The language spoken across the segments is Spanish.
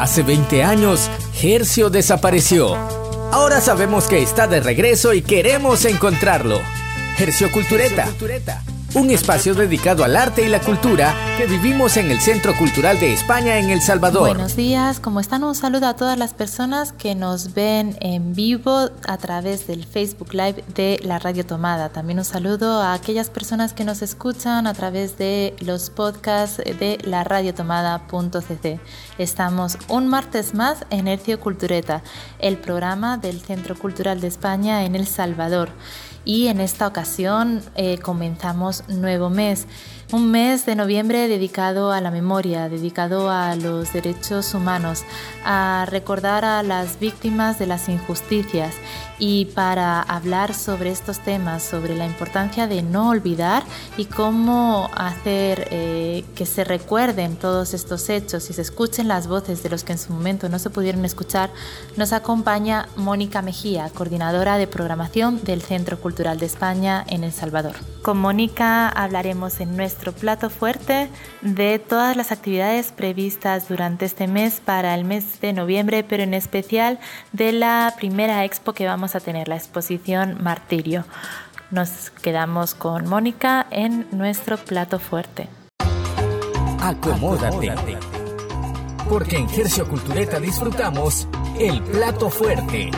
Hace 20 años, Hercio desapareció. Ahora sabemos que está de regreso y queremos encontrarlo. Hercio Cultureta un espacio dedicado al arte y la cultura que vivimos en el Centro Cultural de España en El Salvador. Buenos días, ¿cómo están? Un saludo a todas las personas que nos ven en vivo a través del Facebook Live de la Radio Tomada. También un saludo a aquellas personas que nos escuchan a través de los podcasts de la radiotomada.cc. Estamos un martes más en Hercio Cultureta, el programa del Centro Cultural de España en El Salvador y en esta ocasión eh, comenzamos nuevo mes. Un mes de noviembre dedicado a la memoria, dedicado a los derechos humanos, a recordar a las víctimas de las injusticias y para hablar sobre estos temas, sobre la importancia de no olvidar y cómo hacer eh, que se recuerden todos estos hechos y se escuchen las voces de los que en su momento no se pudieron escuchar, nos acompaña Mónica Mejía, coordinadora de programación del Centro Cultural de España en El Salvador. Con Mónica hablaremos en nuestro plato fuerte de todas las actividades previstas durante este mes para el mes de noviembre, pero en especial de la primera expo que vamos a tener, la exposición Martirio. Nos quedamos con Mónica en nuestro plato fuerte. Acomódate. Porque en Gercio Cultureta disfrutamos el plato fuerte.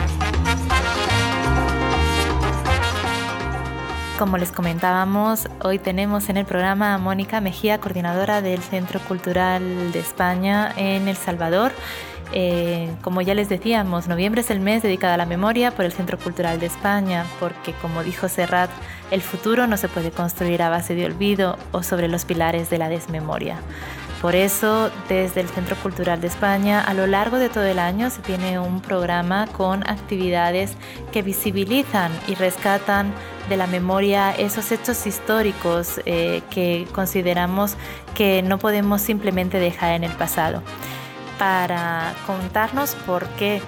Como les comentábamos, hoy tenemos en el programa a Mónica Mejía, coordinadora del Centro Cultural de España en El Salvador. Eh, como ya les decíamos, noviembre es el mes dedicado a la memoria por el Centro Cultural de España, porque como dijo Serrat, el futuro no se puede construir a base de olvido o sobre los pilares de la desmemoria. Por eso, desde el Centro Cultural de España, a lo largo de todo el año se tiene un programa con actividades que visibilizan y rescatan de la memoria esos hechos históricos eh, que consideramos que no podemos simplemente dejar en el pasado. Para contarnos por qué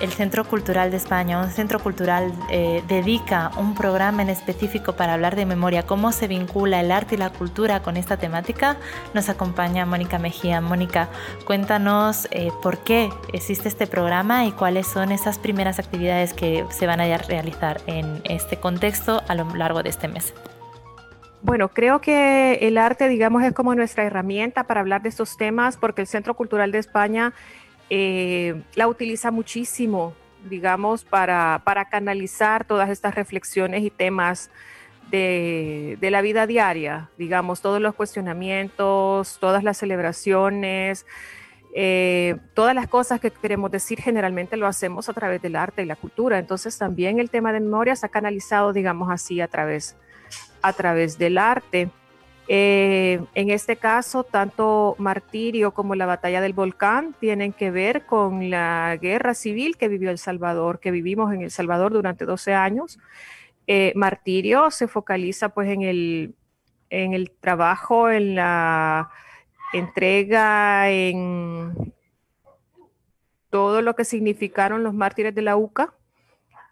el Centro Cultural de España, un centro cultural, eh, dedica un programa en específico para hablar de memoria, cómo se vincula el arte y la cultura con esta temática, nos acompaña Mónica Mejía. Mónica, cuéntanos eh, por qué existe este programa y cuáles son esas primeras actividades que se van a realizar en este contexto a lo largo de este mes. Bueno, creo que el arte, digamos, es como nuestra herramienta para hablar de estos temas, porque el Centro Cultural de España eh, la utiliza muchísimo, digamos, para, canalizar todas estas reflexiones y temas de, la vida diaria, digamos, todos los cuestionamientos, todas las celebraciones, eh, todas las cosas que queremos decir generalmente lo hacemos a través del arte y la cultura. Entonces también el tema de memoria se ha canalizado, digamos así, a través, a través del arte. Eh, en este caso, tanto Martirio como la batalla del volcán tienen que ver con la guerra civil que vivió El Salvador, que vivimos en El Salvador durante 12 años. Eh, Martirio se focaliza pues en el, en el trabajo, en la entrega, en todo lo que significaron los mártires de la UCA,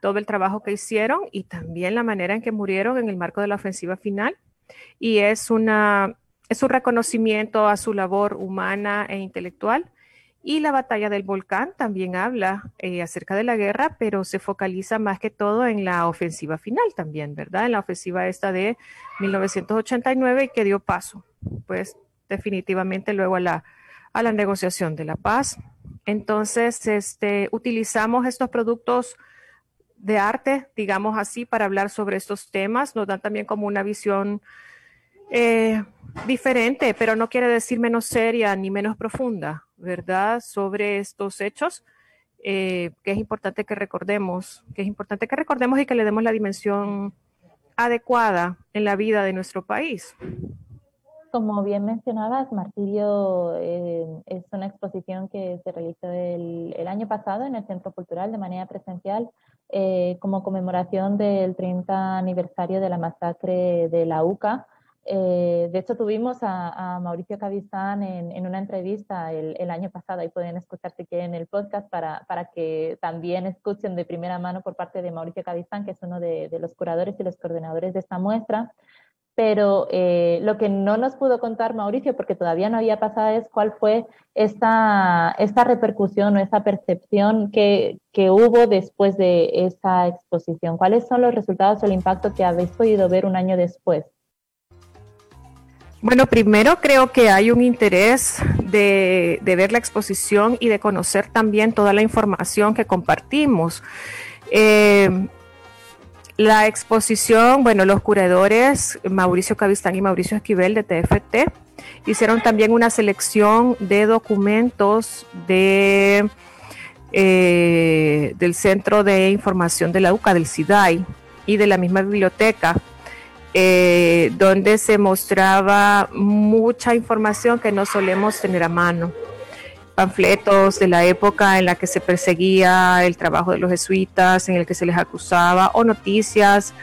todo el trabajo que hicieron y también la manera en que murieron en el marco de la ofensiva final y es, una, es un reconocimiento a su labor humana e intelectual. Y la batalla del volcán también habla eh, acerca de la guerra, pero se focaliza más que todo en la ofensiva final también, ¿verdad? En la ofensiva esta de 1989 y que dio paso, pues definitivamente luego a la, a la negociación de la paz. Entonces, este, utilizamos estos productos de arte, digamos así, para hablar sobre estos temas. Nos dan también como una visión eh, diferente, pero no quiere decir menos seria ni menos profunda, ¿verdad? Sobre estos hechos, eh, que es importante que recordemos, que es importante que recordemos y que le demos la dimensión adecuada en la vida de nuestro país. Como bien mencionabas, Martirio eh, es una exposición que se realizó el, el, año pasado en el Centro Cultural de manera presencial eh, como conmemoración del 30 aniversario de la masacre de la UCA. Eh, de hecho, tuvimos a, Mauricio Cavistán en, una entrevista el, año pasado, y pueden escuchar si quieren el podcast para, para, que también escuchen de primera mano por parte de Mauricio Cavistán, que es uno de, los curadores y los coordinadores de esta muestra. Pero eh, lo que no nos pudo contar Mauricio, porque todavía no había pasado, es cuál fue esta, esta repercusión o esa percepción que, que, hubo después de esa exposición. ¿Cuáles son los resultados o el impacto que habéis podido ver un año después? Bueno, primero creo que hay un interés de, de ver la exposición y de conocer también toda la información que compartimos. Eh, la exposición, bueno, los curadores Mauricio Cavistán y Mauricio Esquivel de TFT hicieron también una selección de documentos de, eh, del Centro de Información de la UCA, del CIDAI y de la misma biblioteca, eh, donde se mostraba mucha información que no solemos tener a mano panfletos de la época en la que se perseguía el trabajo de los jesuitas, en el que se les acusaba, o noticias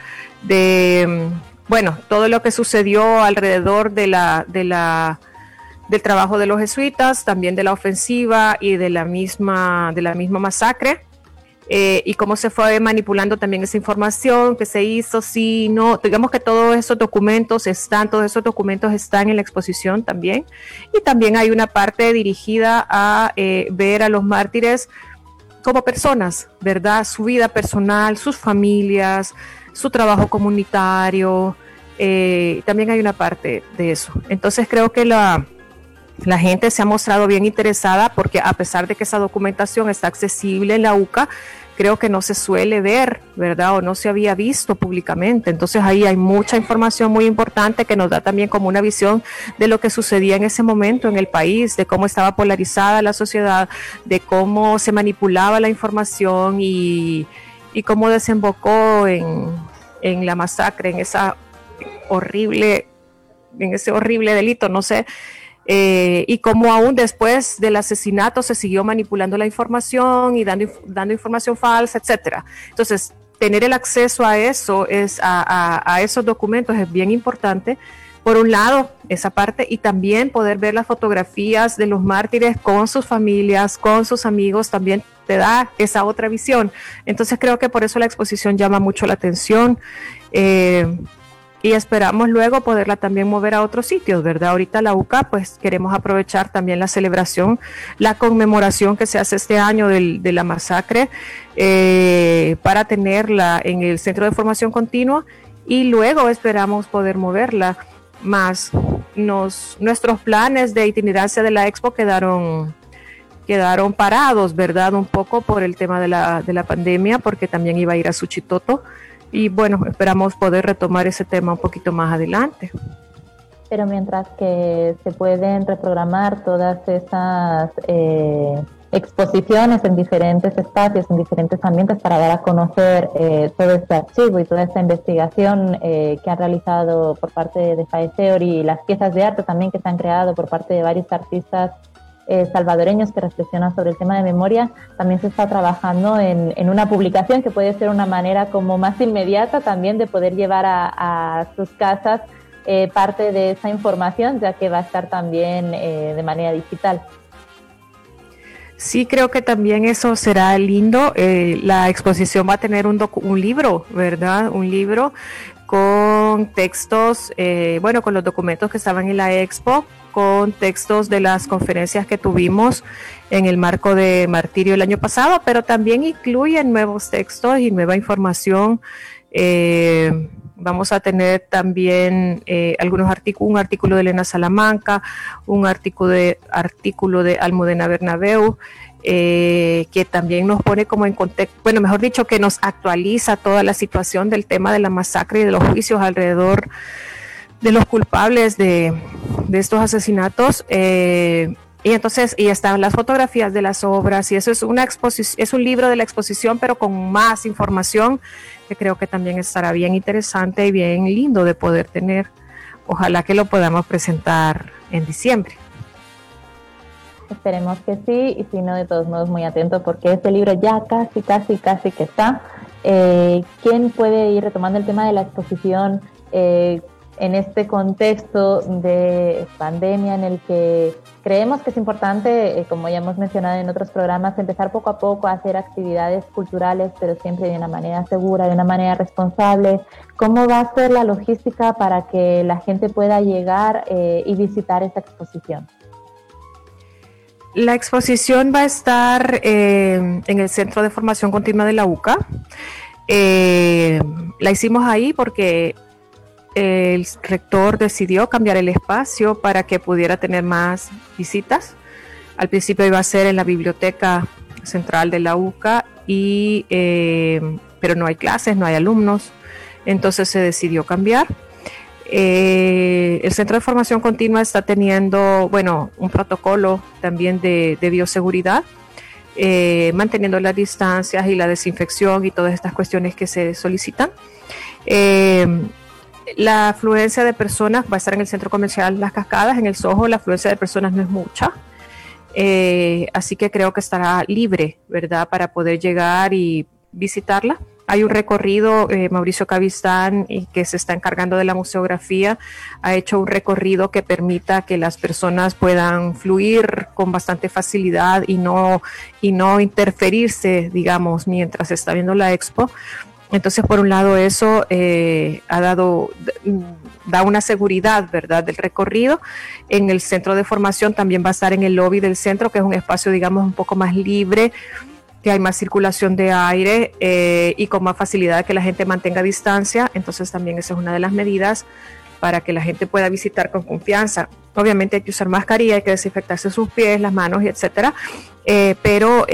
de, mm, bueno, todo lo que sucedió alrededor de la, de la, del trabajo de los jesuitas, también de la ofensiva y de la misma, de la misma masacre. Eh, y cómo se fue manipulando también esa información que se hizo, sí, no, digamos que todos esos documentos están, todos esos documentos están en la exposición también. Y también hay una parte dirigida a eh, ver a los mártires como personas, ¿verdad? Su vida personal, sus familias, su trabajo comunitario. Eh, también hay una parte de eso. Entonces creo que la, la gente se ha mostrado bien interesada porque a pesar de que esa documentación está accesible en la UCA, creo que no se suele ver, ¿verdad? O no se había visto públicamente. Entonces ahí hay mucha información muy importante que nos da también como una visión de lo que sucedía en ese momento en el país, de cómo estaba polarizada la sociedad, de cómo se manipulaba la información y, cómo desembocó en, en la masacre, en esa horrible, en ese horrible delito, no sé eh, y cómo aún después del asesinato se siguió manipulando la información y dando, dando información falsa, etcétera. Entonces, tener el acceso a eso, es, a, esos documentos es bien importante. Por un lado, esa parte, y también poder ver las fotografías de los mártires con sus familias, con sus amigos, también te da esa otra visión. Entonces creo que por eso la exposición llama mucho la atención. Eh, y esperamos luego poderla también mover a otros sitios, ¿verdad? Ahorita la UCA, pues queremos aprovechar también la celebración, la conmemoración que se hace este año de la masacre eh, para tenerla en el Centro de Formación Continua y luego esperamos poder moverla más. Nos, nuestros planes de itinerancia de la expo quedaron quedaron parados, ¿verdad? Un poco por el tema de la, de la pandemia, porque también iba a ir a Suchitoto y bueno, esperamos poder retomar ese tema un poquito más adelante. Pero mientras que se pueden reprogramar todas esas eh, exposiciones en diferentes espacios, en diferentes ambientes para dar a conocer eh, todo este archivo y toda esta investigación eh, que han realizado por parte de Fae y las piezas de arte también que se han creado por parte de varios artistas eh, salvadoreños que reflexionan sobre el tema de memoria, también se está trabajando en, una publicación que puede ser una manera como más inmediata también de poder llevar a, sus casas eh, parte de esa información, ya que va a estar también eh, de manera digital. Sí, creo que también eso será lindo. la exposición va a tener un, un libro, ¿verdad? Un libro con textos, bueno, con los documentos que estaban en la expo, con textos de las conferencias que tuvimos en el marco de Martirio el año pasado, pero también incluyen nuevos textos y nueva información. Eh, vamos a tener también eh, algunos artículos, un artículo de Elena Salamanca, un artículo de, artículo de Almudena Bernabeu, eh, que también nos pone como en contexto, bueno, mejor dicho, que nos actualiza toda la situación del tema de la masacre y de los juicios alrededor de los culpables de, estos asesinatos. Eh, y entonces, y están las fotografías de las obras, y eso es una exposición, es un libro de la exposición, pero con más información, que creo que también estará bien interesante y bien lindo de poder tener. Ojalá que lo podamos presentar en diciembre. Esperemos que sí, y si no, de todos modos, muy atento, porque este libro ya casi, casi, casi que está. Eh, ¿Quién puede ir retomando el tema de la exposición? Eh, en este contexto de pandemia en el que creemos que es importante, eh, como ya hemos mencionado en otros programas, empezar poco a poco a hacer actividades culturales, pero siempre de una manera segura, de una manera responsable. ¿Cómo va a ser la logística para que la gente pueda llegar y visitar esta exposición? La exposición va a estar eh, en el Centro de Formación Continua de la UCA. la hicimos ahí porque el rector decidió cambiar el espacio para que pudiera tener más visitas. Al principio iba a ser en la biblioteca central de la UCA, y, eh, pero no hay clases, no hay alumnos, entonces se decidió cambiar. Eh, el Centro de Formación Continua está teniendo, bueno, un protocolo también de, bioseguridad, eh, manteniendo las distancias y la desinfección y todas estas cuestiones que se solicitan. La afluencia de personas va a estar en el centro comercial Las Cascadas, en el Soho, la afluencia de personas no es mucha. Eh, así que creo que estará libre, ¿verdad?, para poder llegar y visitarla. Hay un recorrido, eh, Mauricio Cavistán, que se está encargando de la museografía, ha hecho un recorrido que permita que las personas puedan fluir con bastante facilidad y no, y no interferirse, digamos, mientras está viendo la expo. Entonces, por un lado, eso eh, ha dado, da una seguridad, ¿verdad?, del recorrido. En el centro de formación también va a estar en el lobby del centro, que es un espacio, digamos, un poco más libre, que hay más circulación de aire eh, y con más facilidad que la gente mantenga distancia. Entonces, también esa es una de las medidas para que la gente pueda visitar con confianza. Obviamente hay que usar mascarilla, hay que desinfectarse sus pies, las manos, etcétera, eh, pero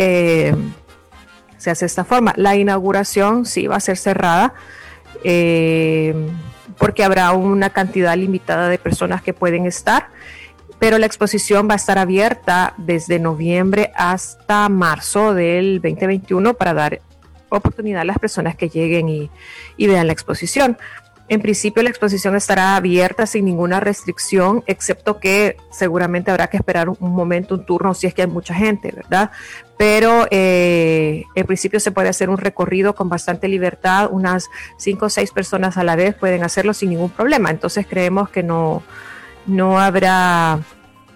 se hace de esta forma. La inauguración sí va a ser cerrada eh, porque habrá una cantidad limitada de personas que pueden estar, pero la exposición va a estar abierta desde noviembre hasta marzo del 2021 para dar oportunidad a las personas que lleguen y, y vean la exposición. En principio la exposición estará abierta sin ninguna restricción, excepto que seguramente habrá que esperar un, momento, un turno, si es que hay mucha gente, ¿verdad? Pero eh, en principio se puede hacer un recorrido con bastante libertad, unas cinco o seis personas a la vez pueden hacerlo sin ningún problema. Entonces creemos que no, no habrá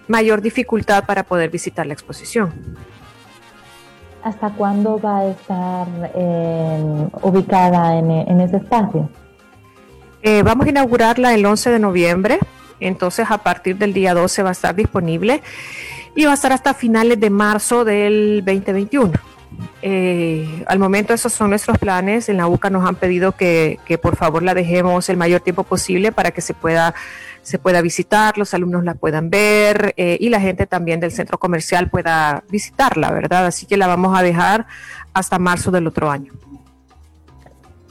mayor dificultad para poder visitar la exposición. ¿Hasta cuándo va a estar eh, ubicada en ese espacio? Eh, vamos a inaugurarla el 11 de noviembre, entonces a partir del día 12 va a estar disponible y va a estar hasta finales de marzo del 2021. Eh, al momento esos son nuestros planes. En la UCA nos han pedido que, por favor la dejemos el mayor tiempo posible para que se pueda, se pueda visitar, los alumnos la puedan ver eh, y la gente también del centro comercial pueda visitarla, ¿verdad? Así que la vamos a dejar hasta marzo del otro año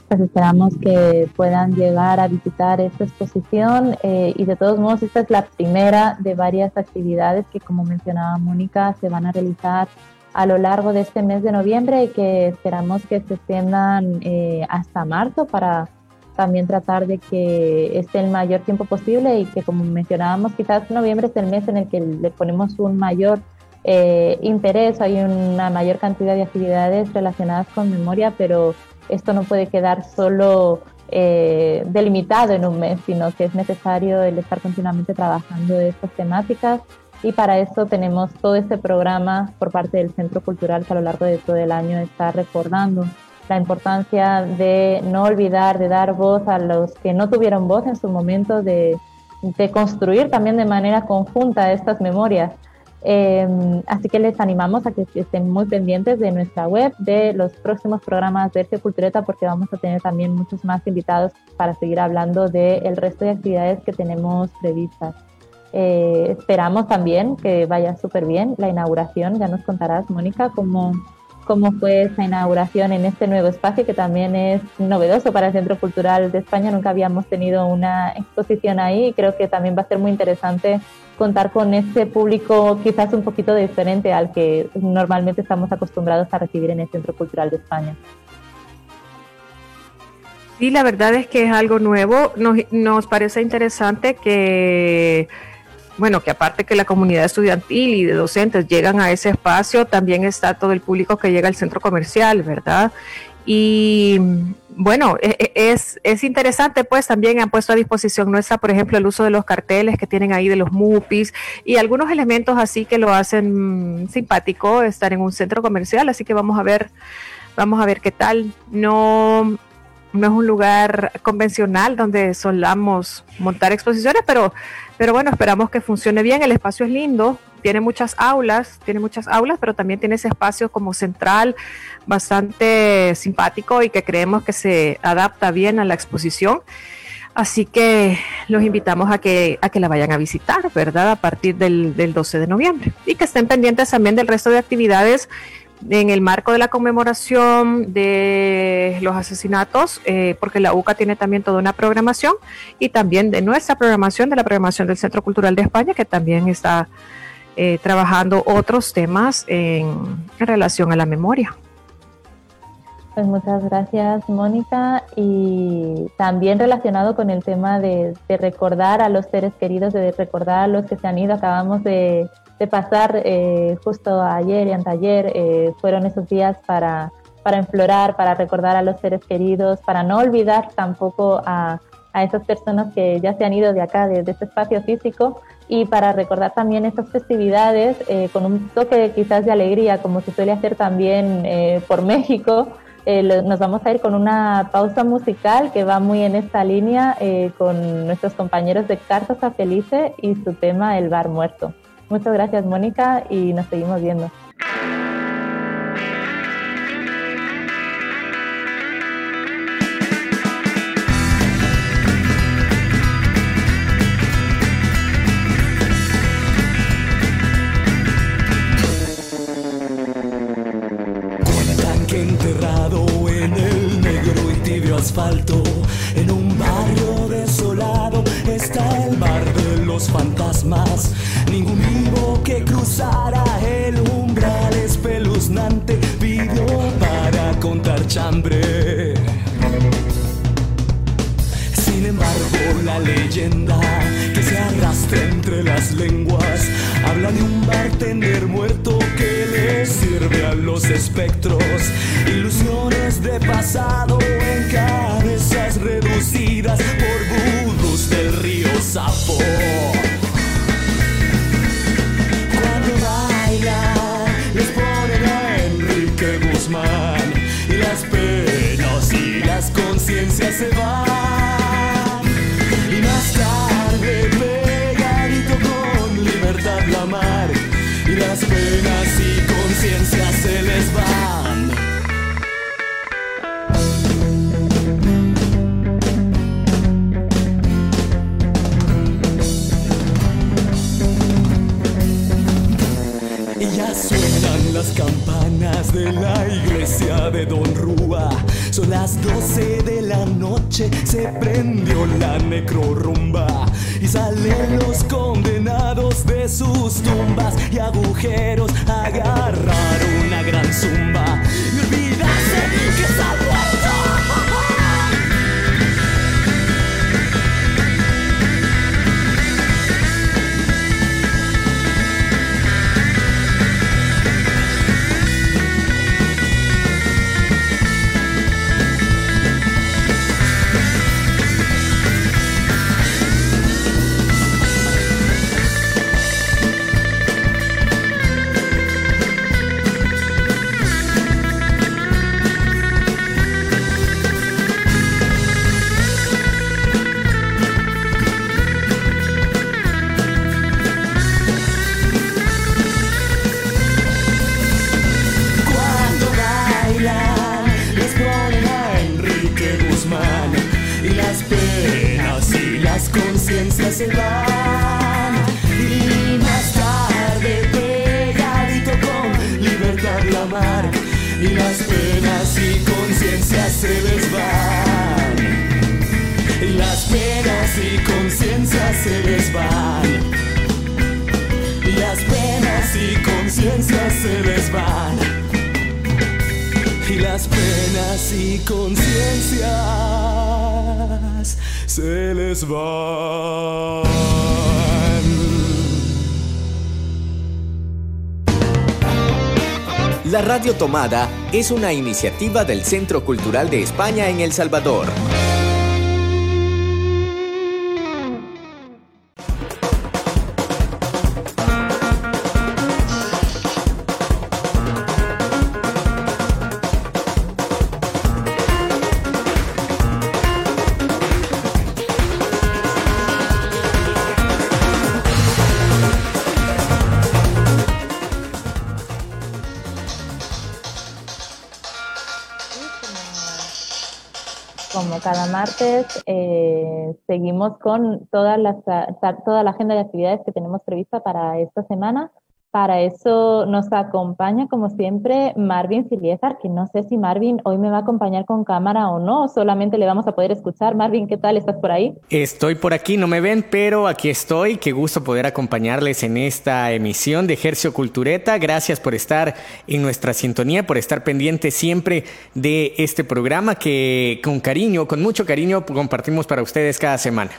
pues esperamos que puedan llegar a visitar esta exposición eh, y de todos modos esta es la primera de varias actividades que como mencionaba Mónica se van a realizar a lo largo de este mes de noviembre y que esperamos que se extiendan eh, hasta marzo para también tratar de que esté el mayor tiempo posible y que como mencionábamos quizás noviembre es el mes en el que le ponemos un mayor eh, interés, hay una mayor cantidad de actividades relacionadas con memoria, pero esto no puede quedar solo eh, delimitado en un mes, sino que es necesario el estar continuamente trabajando de estas temáticas. Y para eso tenemos todo este programa por parte del Centro Cultural que a lo largo de todo el año está recordando la importancia de no olvidar, de dar voz a los que no tuvieron voz en su momento, de, de construir también de manera conjunta estas memorias Em, así que les animamos a que estén muy pendientes de nuestra web, de los próximos programas de Arte Cultureta, porque vamos a tener también muchos más invitados para seguir hablando del resto de actividades que tenemos previstas. Eh, esperamos también que vaya súper bien la inauguración. Ya nos contarás, Mónica, cómo, cómo fue esa inauguración en este nuevo espacio que también es novedoso para el Centro Cultural de España. Nunca habíamos tenido una exposición ahí y creo que también va a ser muy interesante contar con este público quizás un poquito diferente al que normalmente estamos acostumbrados a recibir en el Centro Cultural de España. Sí, la verdad es que es algo nuevo. Nos, nos parece interesante que bueno, que aparte que la comunidad estudiantil y de docentes llegan a ese espacio, también está todo el público que llega al centro comercial, ¿verdad? Y bueno, e, e, es, es, interesante, pues también han puesto a disposición nuestra, por ejemplo, el uso de los carteles que tienen ahí de los MUPIs y algunos elementos así que lo hacen simpático estar en un centro comercial, así que vamos a ver, vamos a ver qué tal. No, no es un lugar convencional donde solamos montar exposiciones, pero, pero bueno, esperamos que funcione bien. El espacio es lindo, tiene muchas aulas, tiene muchas aulas, pero también tiene ese espacio como central bastante simpático y que creemos que se adapta bien a la exposición. Así que los invitamos a que, a que la vayan a visitar, ¿verdad? A partir del, del 12 de noviembre. Y que estén pendientes también del resto de actividades en el marco de la conmemoración de los asesinatos, eh, porque la UCA tiene también toda una programación y también de nuestra programación, de la programación del Centro Cultural de España, que también está eh, trabajando otros temas en, relación a la memoria. Pues muchas gracias, Mónica. Y también relacionado con el tema de, de recordar a los seres queridos, de recordar a los que se han ido, acabamos de de pasar eh, justo ayer y anteayer, eh, fueron esos días para, para enflorar, para recordar a los seres queridos, para no olvidar tampoco a, a esas personas que ya se han ido de acá, de, este espacio físico, y para recordar también estas festividades eh, con un toque quizás de alegría, como se suele hacer también por México. Nos vamos a ir con una pausa musical que va muy en esta línea con nuestros compañeros de Cartas a Felice y su tema El Bar Muerto. Muchas gracias, Mónica, y nos seguimos viendo. En un barrio desolado, está el bar de los fantasmas Ningún vivo que cruzara el umbral espeluznante pidió para contar chambre. Sin embargo, la leyenda que se arrastra entre las lenguas habla de un bartender muerto sirve a los espectros. Ilusiones de pasado en cabezas reducidas por budos del río Sapo. y las penas y las conciencias se van. Se prendió la necrorumba. Y salen los condenados de sus tumbas y agujeros a agarrar una gran zumba. Y conciencias se les van y las penas y conciencias se les van y las penas y conciencias se les van. La Radio Tomada es una iniciativa del Centro Cultural de España en El Salvador. Cada martes eh, seguimos con toda la, toda la agenda de actividades que tenemos prevista para esta semana. Para eso nos acompaña, como siempre, Marvin Siliezar, que no sé si Marvin hoy me va a acompañar con cámara o no, solamente le vamos a poder escuchar. Marvin, ¿qué tal? ¿Estás por ahí? Estoy por aquí, no me ven, pero aquí estoy. Qué gusto poder acompañarles en esta emisión de Ejercio Cultureta. Gracias por estar en nuestra sintonía, por estar pendiente siempre de este programa que con cariño, con mucho cariño, compartimos para ustedes cada semana.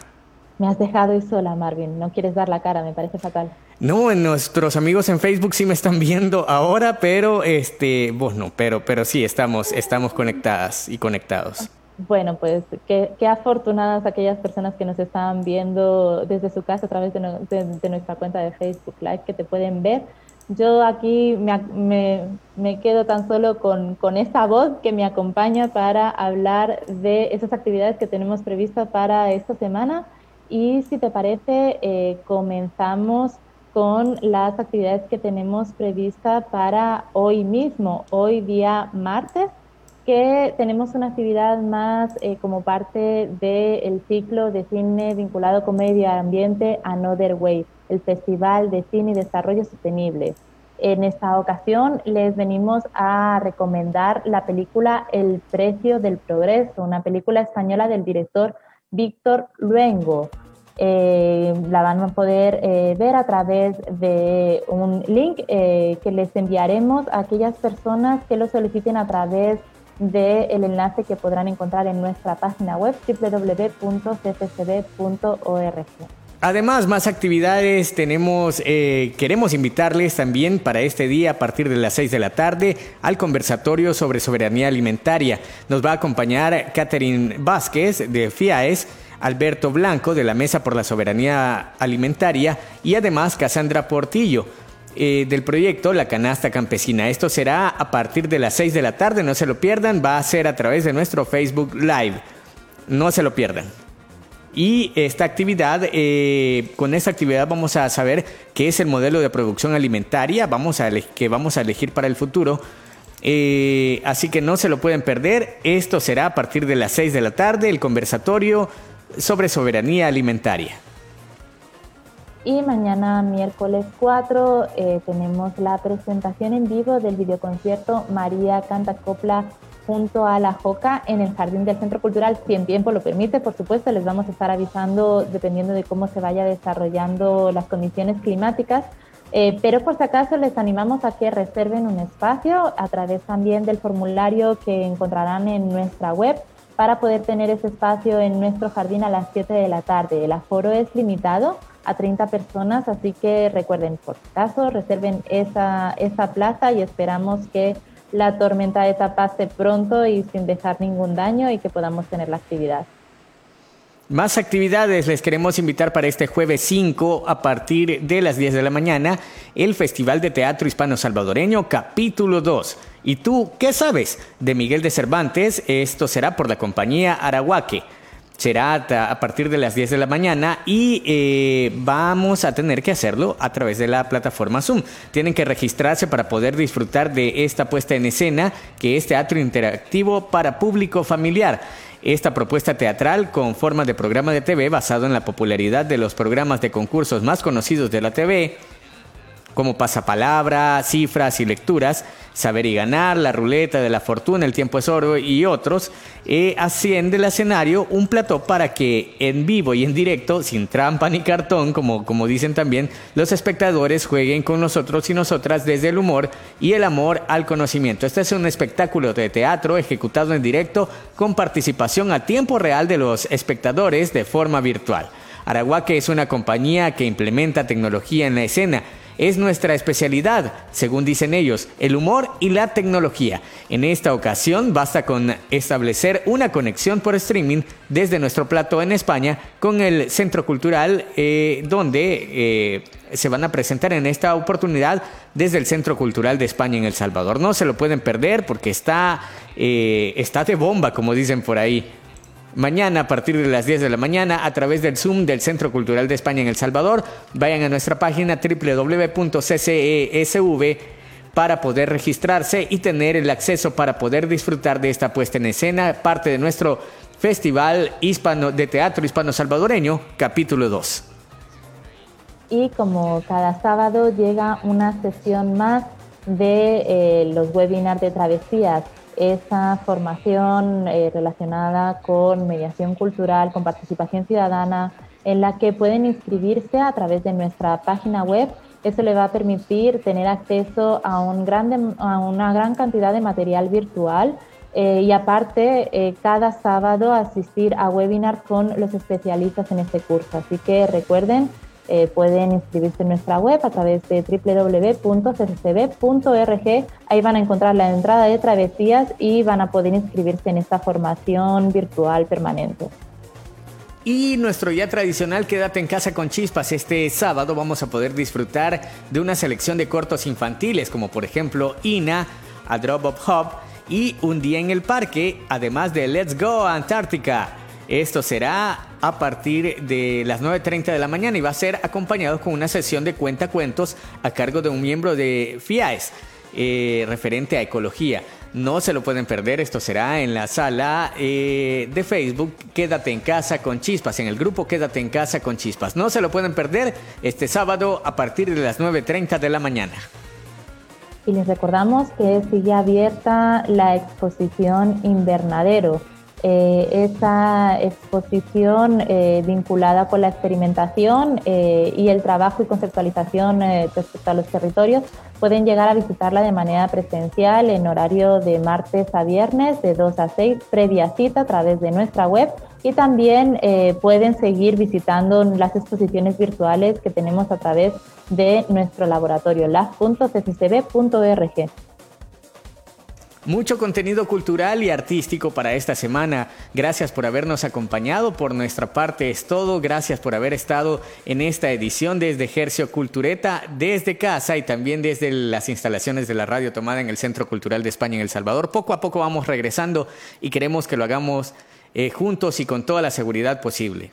Me has dejado sola, Marvin. No quieres dar la cara, me parece fatal. No, nuestros amigos en Facebook sí me están viendo ahora, pero este, vos no, pero, pero sí estamos, estamos conectadas y conectados. Bueno, pues qué, afortunadas aquellas personas que nos están viendo desde su casa a través de, nuestra cuenta de Facebook Live que te pueden ver. Yo aquí me, me, quedo tan solo con, con, esa voz que me acompaña para hablar de esas actividades que tenemos previstas para esta semana y si te parece, eh, comenzamos con las actividades que tenemos previstas para hoy mismo, hoy día martes, que tenemos una actividad más eh, como parte del ciclo de cine vinculado con medio ambiente Another Way, el Festival de Cine y Desarrollo Sostenible. En esta ocasión les venimos a recomendar la película El precio del progreso, una película española del director Víctor Luengo. Eh, la van a poder eh, ver a través de un link eh, que les enviaremos a aquellas personas que lo soliciten a través del enlace que podrán encontrar en nuestra página web www.ccb.org. Además, más actividades tenemos, queremos invitarles también para este día a partir de las 6 de la tarde al conversatorio sobre soberanía alimentaria. Nos va a acompañar Catherine Vázquez de FIAES Alberto Blanco de la Mesa por la Soberanía Alimentaria y además Cassandra Portillo eh, del proyecto La Canasta Campesina. Esto será a partir de las 6 de la tarde, no se lo pierdan, va a ser a través de nuestro Facebook Live. No se lo pierdan. Y esta actividad, eh, con esta actividad vamos a saber qué es el modelo de producción alimentaria vamos que vamos a elegir para el futuro. Eh, así que no se lo pueden perder. Esto será a partir de las 6 de la tarde, el conversatorio sobre soberanía alimentaria. Y mañana, miércoles 4, eh, tenemos la presentación en vivo del videoconcierto María Canta Copla junto a la Joca en el Jardín del Centro Cultural, si en tiempo lo permite, por supuesto, les vamos a estar avisando dependiendo de cómo se vaya desarrollando las condiciones climáticas. Eh, pero por si acaso les animamos a que reserven un espacio a través también del formulario que encontrarán en nuestra web para poder tener ese espacio en nuestro jardín a las 7 de la tarde. El aforo es limitado a 30 personas, así que recuerden, por caso, reserven esa, esa plaza y esperamos que la tormenta de pase pronto y sin dejar ningún daño y que podamos tener la actividad. Más actividades les queremos invitar para este jueves 5 a partir de las 10 de la mañana, el Festival de Teatro Hispano Salvadoreño capítulo 2. ¿Y tú qué sabes? De Miguel de Cervantes, esto será por la compañía Arahuaque. Será a partir de las 10 de la mañana y eh, vamos a tener que hacerlo a través de la plataforma Zoom. Tienen que registrarse para poder disfrutar de esta puesta en escena que es teatro interactivo para público familiar. Esta propuesta teatral con forma de programa de TV basado en la popularidad de los programas de concursos más conocidos de la TV, como pasapalabra, cifras y lecturas, saber y ganar, la ruleta de la fortuna, el tiempo es oro y otros, eh, asciende el escenario un plató para que en vivo y en directo, sin trampa ni cartón, como, como dicen también, los espectadores jueguen con nosotros y nosotras desde el humor y el amor al conocimiento. Este es un espectáculo de teatro ejecutado en directo con participación a tiempo real de los espectadores de forma virtual. Araguaque es una compañía que implementa tecnología en la escena es nuestra especialidad, según dicen ellos, el humor y la tecnología. En esta ocasión basta con establecer una conexión por streaming desde nuestro plato en España con el Centro Cultural, eh, donde eh, se van a presentar en esta oportunidad desde el Centro Cultural de España en El Salvador. No se lo pueden perder porque está, eh, está de bomba, como dicen por ahí. Mañana a partir de las 10 de la mañana a través del Zoom del Centro Cultural de España en El Salvador. Vayan a nuestra página www.ccesv para poder registrarse y tener el acceso para poder disfrutar de esta puesta en escena, parte de nuestro Festival Hispano de Teatro Hispano Salvadoreño, capítulo 2. Y como cada sábado llega una sesión más de eh, los webinars de travesías esa formación eh, relacionada con mediación cultural, con participación ciudadana, en la que pueden inscribirse a través de nuestra página web. Eso le va a permitir tener acceso a, una gran cantidad de material virtual eh, y aparte eh, cada sábado asistir a webinars con los especialistas en este curso. Así que recuerden, eh, pueden inscribirse en nuestra web a través de www.ccb.org. Ahí van a encontrar la entrada de travesías y van a poder inscribirse en esta formación virtual permanente. Y nuestro ya tradicional Quédate en casa con chispas. Este sábado vamos a poder disfrutar de una selección de cortos infantiles, como por ejemplo Ina, A Drop of Hop y Un Día en el Parque, además de Let's Go Antártica. Esto será a partir de las 9.30 de la mañana y va a ser acompañado con una sesión de cuentacuentos a cargo de un miembro de FIAES eh, referente a ecología. No se lo pueden perder, esto será en la sala eh, de Facebook Quédate en casa con chispas, en el grupo Quédate en casa con chispas. No se lo pueden perder este sábado a partir de las 9.30 de la mañana. Y les recordamos que sigue abierta la exposición Invernadero eh, esa exposición eh, vinculada con la experimentación eh, y el trabajo y conceptualización respecto a los territorios, pueden llegar a visitarla de manera presencial en horario de martes a viernes de 2 a 6, previa cita a través de nuestra web y también pueden seguir visitando las exposiciones virtuales que tenemos a través de nuestro laboratorio lab.cccb.org. Mucho contenido cultural y artístico para esta semana. Gracias por habernos acompañado. Por nuestra parte es todo. Gracias por haber estado en esta edición desde Ejercio Cultureta, desde casa y también desde las instalaciones de la radio tomada en el Centro Cultural de España en El Salvador. Poco a poco vamos regresando y queremos que lo hagamos eh, juntos y con toda la seguridad posible.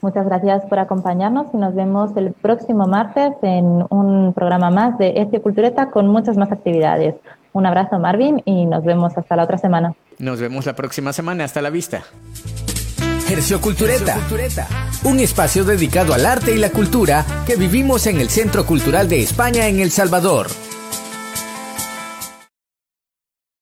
Muchas gracias por acompañarnos y nos vemos el próximo martes en un programa más de Este Cultureta con muchas más actividades. Un abrazo Marvin y nos vemos hasta la otra semana. Nos vemos la próxima semana. Hasta la vista. Hercio Cultureta, un espacio dedicado al arte y la cultura que vivimos en el Centro Cultural de España en El Salvador.